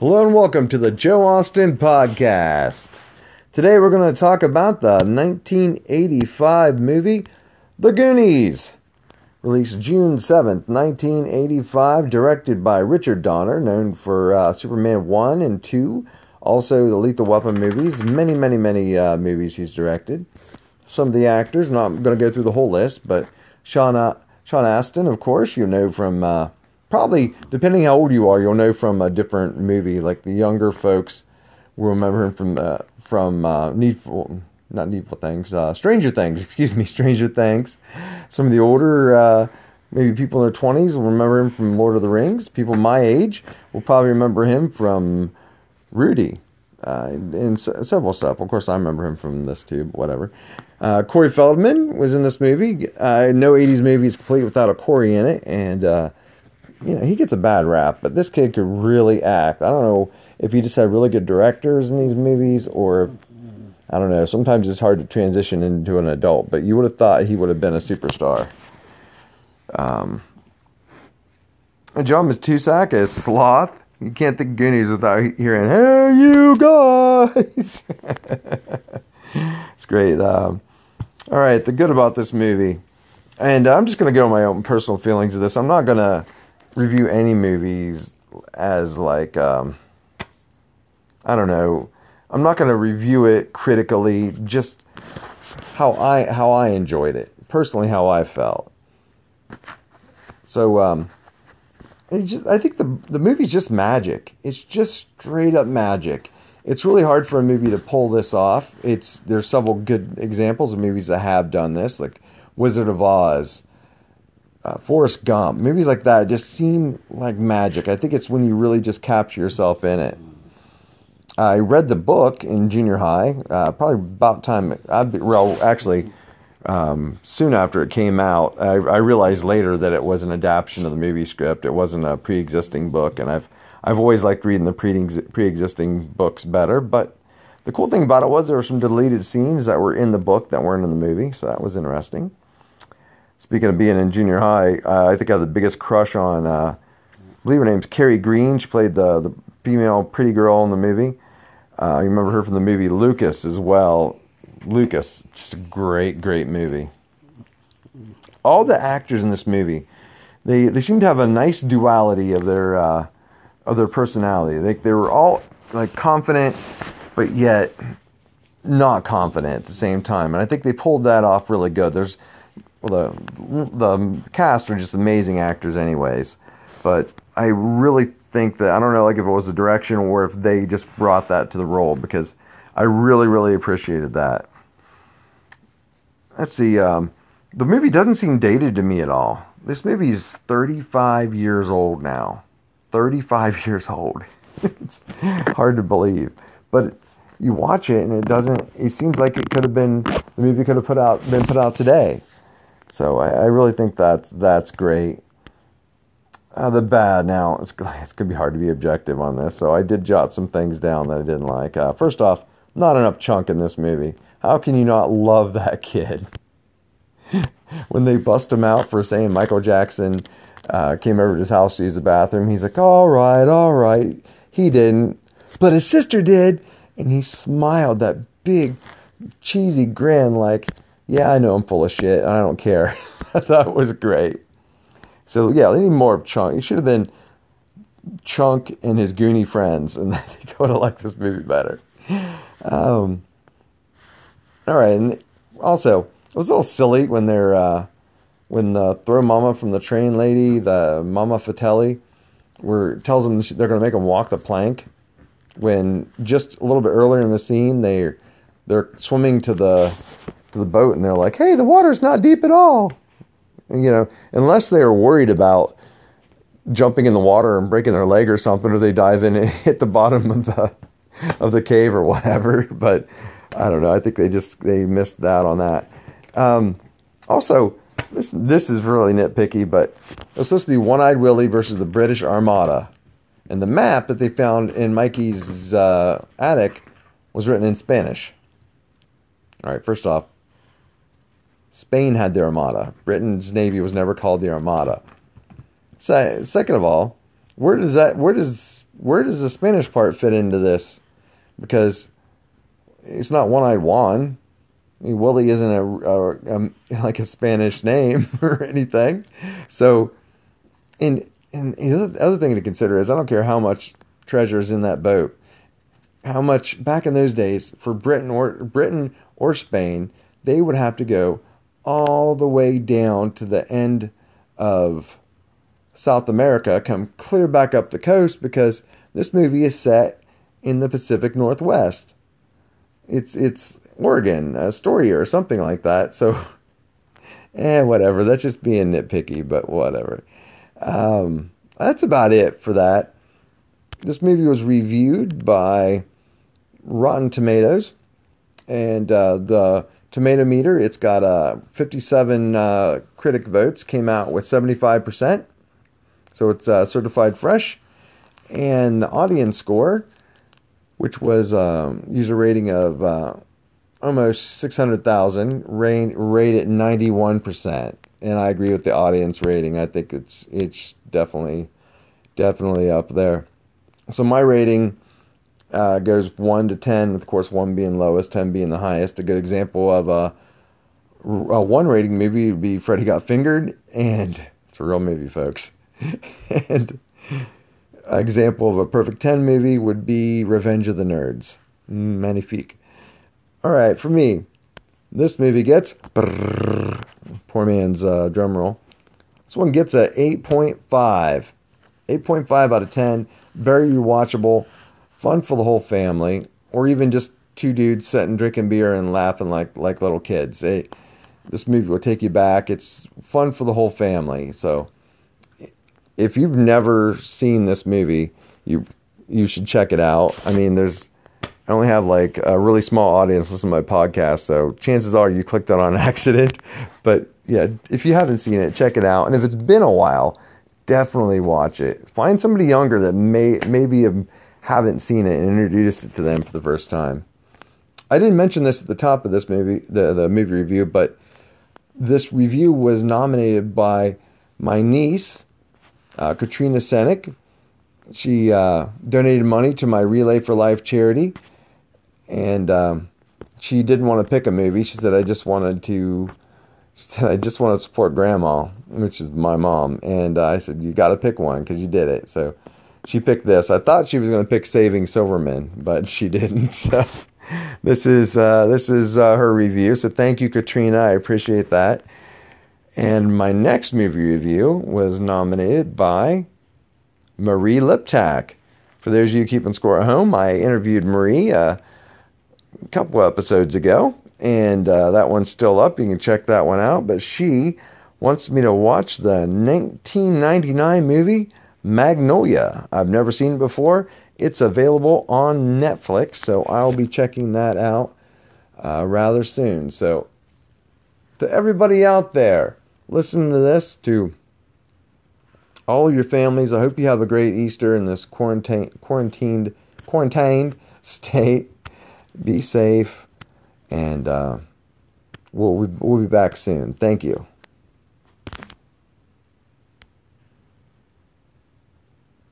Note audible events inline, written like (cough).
Hello and welcome to the Joe Austin Podcast. Today we're going to talk about the 1985 movie The Goonies. Released June 7th, 1985, directed by Richard Donner, known for uh, Superman 1 and 2, also the Lethal Weapon movies, many, many, many uh, movies he's directed. Some of the actors, not going to go through the whole list, but Sean, uh, Sean Astin, of course, you know from uh, probably depending how old you are, you'll know from a different movie. Like the younger folks will remember him from uh, from uh, Needful, not Needful Things, uh, Stranger Things. (laughs) Excuse me, Stranger Things. Some of the older, uh, maybe people in their twenties will remember him from Lord of the Rings. People my age will probably remember him from Rudy. Uh, and s- several stuff. Of course, I remember him from this too. But whatever. Uh, Corey Feldman was in this movie. Uh, no '80s movie is complete without a Corey in it, and uh, you know, he gets a bad rap, but this kid could really act. I don't know if he just had really good directors in these movies or I don't know. Sometimes it's hard to transition into an adult, but you would have thought he would have been a superstar. Um, John Matuszak is Sloth. You can't think Goonies without hearing, hey, you guys. (laughs) it's great. Um, all right, the good about this movie. And I'm just going to go my own personal feelings of this. I'm not going to review any movies as like um, I don't know. I'm not going to review it critically. Just how I how I enjoyed it personally, how I felt. So um, just I think the the movie's just magic. It's just straight up magic. It's really hard for a movie to pull this off. It's there's several good examples of movies that have done this, like Wizard of Oz uh, Forrest Gump, movies like that just seem like magic. I think it's when you really just capture yourself in it. I read the book in junior high, uh, probably about time. I'd be, well, actually, um, soon after it came out, I, I, realized later that it was an adaptation of the movie script. It wasn't a pre-existing book, and I've I've always liked reading the pre-existing books better. But the cool thing about it was there were some deleted scenes that were in the book that weren't in the movie, so that was interesting. Speaking of being in junior high, uh, I think I had the biggest crush on, uh, I believe her name's Kerri Green. She played the, the female pretty girl in the movie. Uh, you remember her from the movie Lucas as well. Lucas, just a great, great movie. All the actors in this movie, they, they seem to have a nice duality of their uh, of their personality. They they were all like confident, but yet not confident at the same time. And I think they pulled that off really good. There's well, the the cast are just amazing actors, anyways. But I really think that I don't know, like if it was the direction or if they just brought that to the role because I really, really appreciated that. Let's see. Um, the movie doesn't seem dated to me at all. This movie is 35 years old now. 35 (laughs) years old. it's hard to believe, but you watch it and it doesn't. It seems like it could have been the movie could have put out been put out today. So I, I really think that's that's great. Uh, the bad now it's (laughs) it's gonna be hard to be objective on this. So I did jot some things down that I didn't like. Uh, first off, not enough chunk in this movie. How can you not love that (laughs) kid? when they bust him out for saying Michael Jackson uh, came over to his house to use the bathroom, he's like, "All right, all right." He didn't, but his sister did, and he smiled that big cheesy grin, like yeah, I know I'm full of shit. and I don't care. (laughs) I thought it was great. So yeah, they need more of Chunk. He should have been Chunk and his Goonie friends, and (laughs) they would have liked this movie better. Um, all right, and also it was a little silly when they're uh, when the throw mama from the train lady, the Mama Fratelli, were tells them they're going to make them walk the plank. When just a little bit earlier in the scene, they they're swimming to the to the boat and they're like, "Hey, the water's not deep at all." And, you know, unless they are worried about jumping in the water and breaking their leg or something, or they dive in and (laughs) hit the bottom of the of the cave or whatever. (laughs) But I don't know. I think they just they missed that on that. Um, also, this this is really nitpicky, but it was supposed to be One Eyed Willie versus the British Armada, and the map that they found in Mikey's uh, attic was written in Spanish. All right, first off, Spain had the Armada. Britain's navy was never called the Armada. Se- second of all, where does that where does where does the Spanish part fit into this? Because it's not one-eyed Juan. I mean, Willie isn't a, a, a, like a Spanish name (laughs) or anything. So, and and the other thing to consider is I don't care how much treasure is in that boat, how much back in those days for Britain or Britain or Spain, they would have to go all the way down to the end of South America, come clear back up the coast because this movie is set in the Pacific Northwest. It's it's Oregon, Astoria, or something like that. So, (laughs) eh, whatever. That's just being nitpicky, but whatever. Um, that's about it for that. This movie was reviewed by Rotten Tomatoes, and uh, the tomato meter it's got uh, 57 uh, critic votes, came out with 75%, so it's uh, certified fresh, and the audience score, which was um, user rating of uh, almost 600,000, rate rated 91%. And I agree with the audience rating. I think it's it's definitely definitely up there. So my rating uh, goes 1 to 10, with of course 1 being lowest, 10 being the highest. A good example of a, a 1 rating movie would be Freddy Got Fingered and (laughs) it's a real movie folks. (laughs) and an example of a perfect 10 movie would be Revenge of the Nerds. Magnifique. All right, for me, this movie gets brrr, poor man's uh, drum roll. This one gets a 8.5. 8.5 out of 10. Very rewatchable, fun for the whole family, or even just two dudes sitting drinking beer and laughing like like little kids. This movie will take you back. It's fun for the whole family. So if you've never seen this movie, you you should check it out. I mean, there's I only have like a really small audience listen to my podcast, so chances are you clicked on on (laughs) accident. But yeah, if you haven't seen it, check it out. And if it's been a while, definitely watch it. Find somebody younger that may maybe haven't seen it and introduce it to them for the first time. I didn't mention this at the top of this movie, the the movie review, but this review was nominated by my niece, uh, Katrina Senek. She uh, donated money to my Relay for Life charity and um, she didn't want to pick a movie. She said, "I just wanted to." She said, "I just want to support Grandma, which is my mom." And uh, I said, "You got to pick one because you did it." So she picked this. I thought she was going to pick Saving Silverman, but she didn't. (laughs) So this is uh, this is uh, her review. So thank you, Katrina. I appreciate that. And my next movie review was nominated by Marie Liptak. For those of you keeping score at home, I interviewed Marie. Uh, a couple episodes ago, and uh, that one's still up. You can check that one out. But she wants me to watch the 1999 movie Magnolia. I've never seen it before. It's available on Netflix, so I'll be checking that out uh, rather soon. So, to everybody out there listening to this, to all your families, I hope you have a great Easter in this quarantine, quarantined, quarantined (laughs) state be safe, and uh, we'll, we'll be back soon. Thank you.